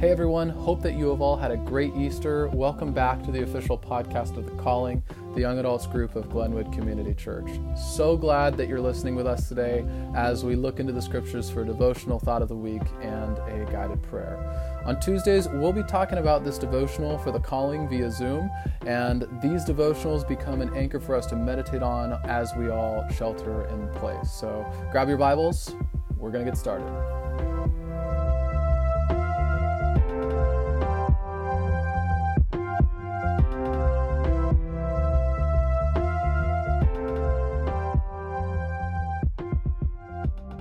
Hey everyone, hope that you have all had a great Easter. Welcome back to the official podcast of The Calling, the young adults group of Glenwood Community Church. So glad that you're listening with us today as we look into the scriptures for a devotional thought of the week and a guided prayer. On Tuesdays, we'll be talking about this devotional for The Calling via Zoom, and these devotionals become an anchor for us to meditate on as we all shelter in place. So grab your Bibles, we're going to get started.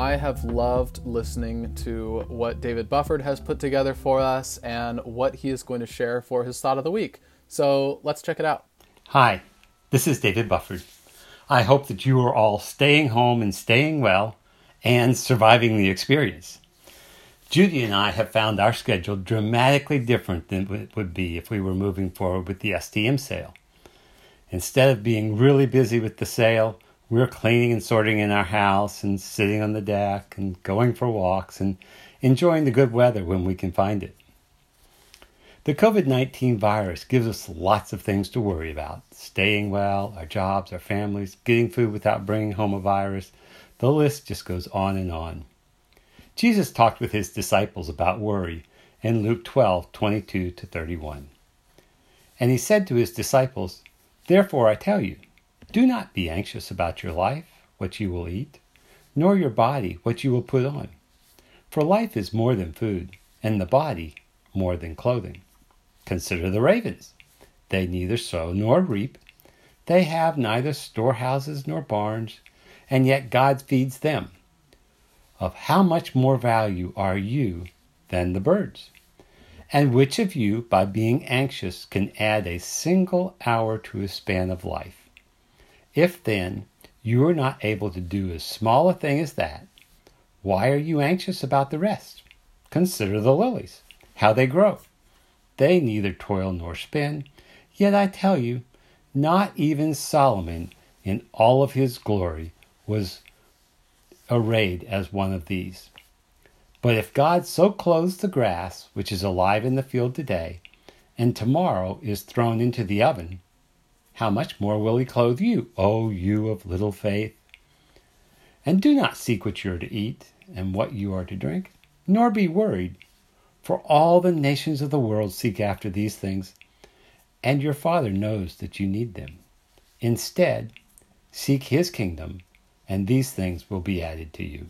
I have loved listening to what David Bufford has put together for us and what he is going to share for his thought of the week. So let's check it out. Hi, this is David Bufford. I hope that you are all staying home and staying well and surviving the experience. Judy and I have found our schedule dramatically different than it would be if we were moving forward with the STM sale. Instead of being really busy with the sale, we're cleaning and sorting in our house and sitting on the deck and going for walks and enjoying the good weather when we can find it. The COVID 19 virus gives us lots of things to worry about staying well, our jobs, our families, getting food without bringing home a virus. The list just goes on and on. Jesus talked with his disciples about worry in Luke 12 22 to 31. And he said to his disciples, Therefore I tell you, do not be anxious about your life, what you will eat, nor your body, what you will put on. For life is more than food, and the body more than clothing. Consider the ravens. They neither sow nor reap. They have neither storehouses nor barns, and yet God feeds them. Of how much more value are you than the birds? And which of you, by being anxious, can add a single hour to his span of life? If then you are not able to do as small a thing as that, why are you anxious about the rest? Consider the lilies, how they grow. They neither toil nor spin. Yet I tell you, not even Solomon in all of his glory was arrayed as one of these. But if God so clothes the grass, which is alive in the field today, and tomorrow is thrown into the oven, how much more will he clothe you, O you of little faith? And do not seek what you are to eat and what you are to drink, nor be worried, for all the nations of the world seek after these things, and your Father knows that you need them. Instead, seek his kingdom, and these things will be added to you.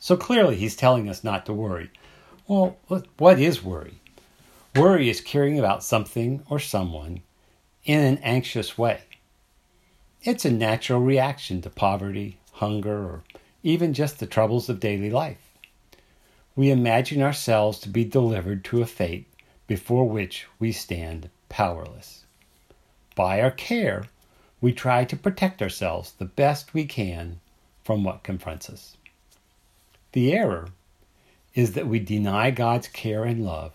So clearly, he's telling us not to worry. Well, what is worry? Worry is caring about something or someone in an anxious way. It's a natural reaction to poverty, hunger, or even just the troubles of daily life. We imagine ourselves to be delivered to a fate before which we stand powerless. By our care, we try to protect ourselves the best we can from what confronts us. The error is that we deny God's care and love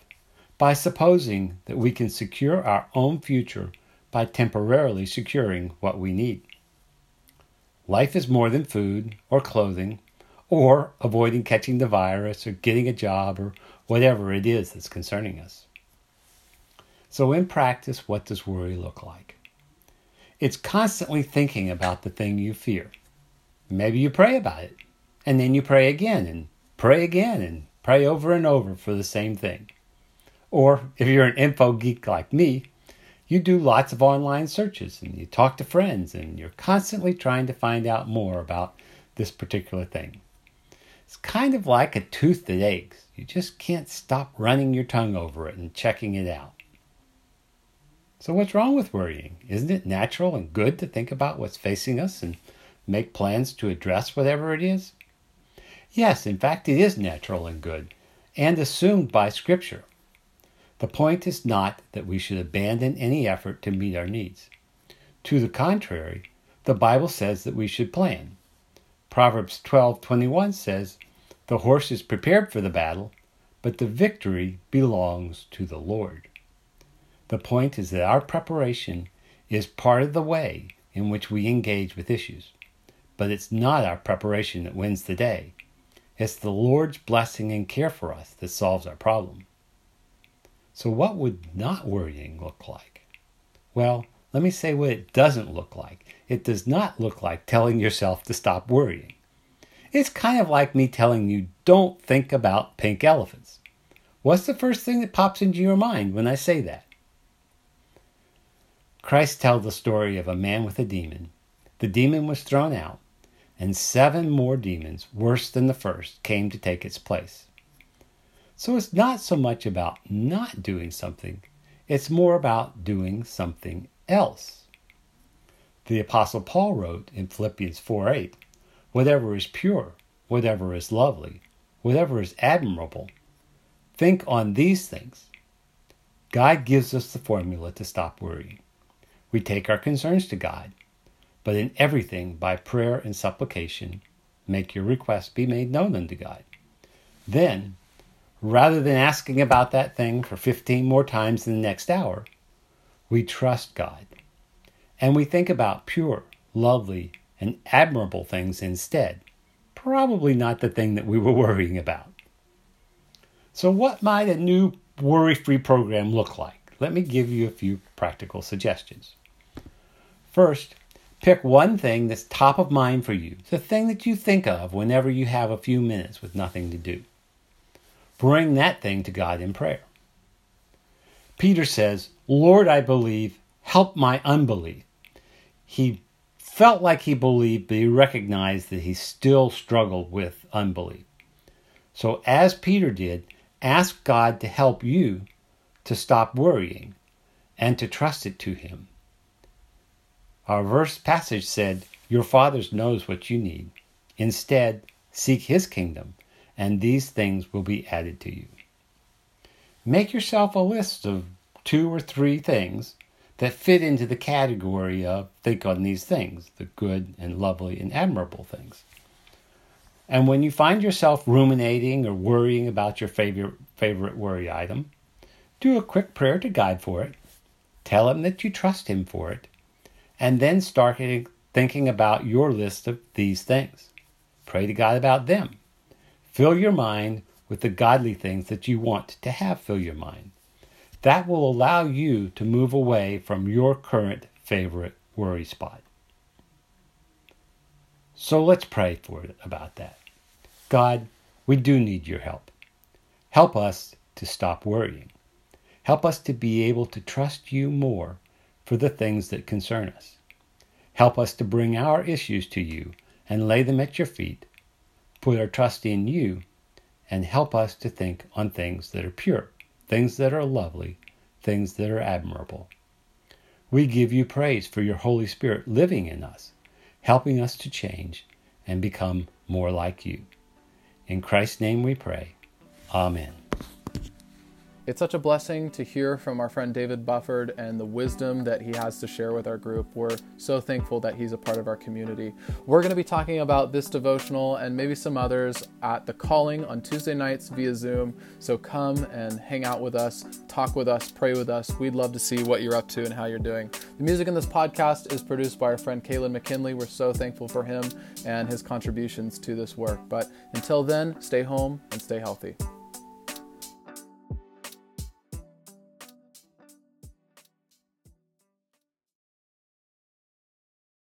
by supposing that we can secure our own future by temporarily securing what we need. Life is more than food or clothing or avoiding catching the virus or getting a job or whatever it is that's concerning us. So, in practice, what does worry look like? It's constantly thinking about the thing you fear. Maybe you pray about it, and then you pray again, and pray again, and pray over and over for the same thing. Or if you're an info geek like me, you do lots of online searches and you talk to friends and you're constantly trying to find out more about this particular thing. It's kind of like a tooth that aches. You just can't stop running your tongue over it and checking it out. So, what's wrong with worrying? Isn't it natural and good to think about what's facing us and make plans to address whatever it is? Yes, in fact, it is natural and good and assumed by Scripture. The point is not that we should abandon any effort to meet our needs. To the contrary, the Bible says that we should plan. Proverbs 12:21 says, "The horse is prepared for the battle, but the victory belongs to the Lord." The point is that our preparation is part of the way in which we engage with issues, but it's not our preparation that wins the day. It's the Lord's blessing and care for us that solves our problem. So, what would not worrying look like? Well, let me say what it doesn't look like. It does not look like telling yourself to stop worrying. It's kind of like me telling you don't think about pink elephants. What's the first thing that pops into your mind when I say that? Christ tells the story of a man with a demon. The demon was thrown out, and seven more demons, worse than the first, came to take its place. So it's not so much about not doing something, it's more about doing something else. The Apostle Paul wrote in Philippians 4 8, Whatever is pure, whatever is lovely, whatever is admirable, think on these things. God gives us the formula to stop worrying. We take our concerns to God, but in everything, by prayer and supplication, make your requests be made known unto God. Then, rather than asking about that thing for 15 more times in the next hour, we trust God. And we think about pure, lovely, and admirable things instead. Probably not the thing that we were worrying about. So, what might a new worry free program look like? Let me give you a few practical suggestions. First, pick one thing that's top of mind for you, the thing that you think of whenever you have a few minutes with nothing to do. Bring that thing to God in prayer. Peter says, Lord, I believe, help my unbelief. He felt like he believed, but he recognized that he still struggled with unbelief. So, as Peter did, ask God to help you to stop worrying and to trust it to Him. Our verse passage said, Your Father knows what you need. Instead, seek His kingdom and these things will be added to you. Make yourself a list of two or three things that fit into the category of think on these things, the good and lovely and admirable things. And when you find yourself ruminating or worrying about your favorite, favorite worry item, do a quick prayer to God for it. Tell Him that you trust Him for it. And then start thinking about your list of these things. Pray to God about them. Fill your mind with the godly things that you want to have fill your mind. That will allow you to move away from your current favorite worry spot. So let's pray for it about that. God, we do need your help. Help us to stop worrying. Help us to be able to trust you more for the things that concern us. Help us to bring our issues to you and lay them at your feet put our trust in you, and help us to think on things that are pure, things that are lovely, things that are admirable. We give you praise for your Holy Spirit living in us, helping us to change and become more like you. In Christ's name we pray. Amen. It's such a blessing to hear from our friend David Bufford and the wisdom that he has to share with our group. We're so thankful that he's a part of our community. We're going to be talking about this devotional and maybe some others at the calling on Tuesday nights via Zoom. So come and hang out with us, talk with us, pray with us. We'd love to see what you're up to and how you're doing. The music in this podcast is produced by our friend Kaylin McKinley. We're so thankful for him and his contributions to this work. But until then, stay home and stay healthy.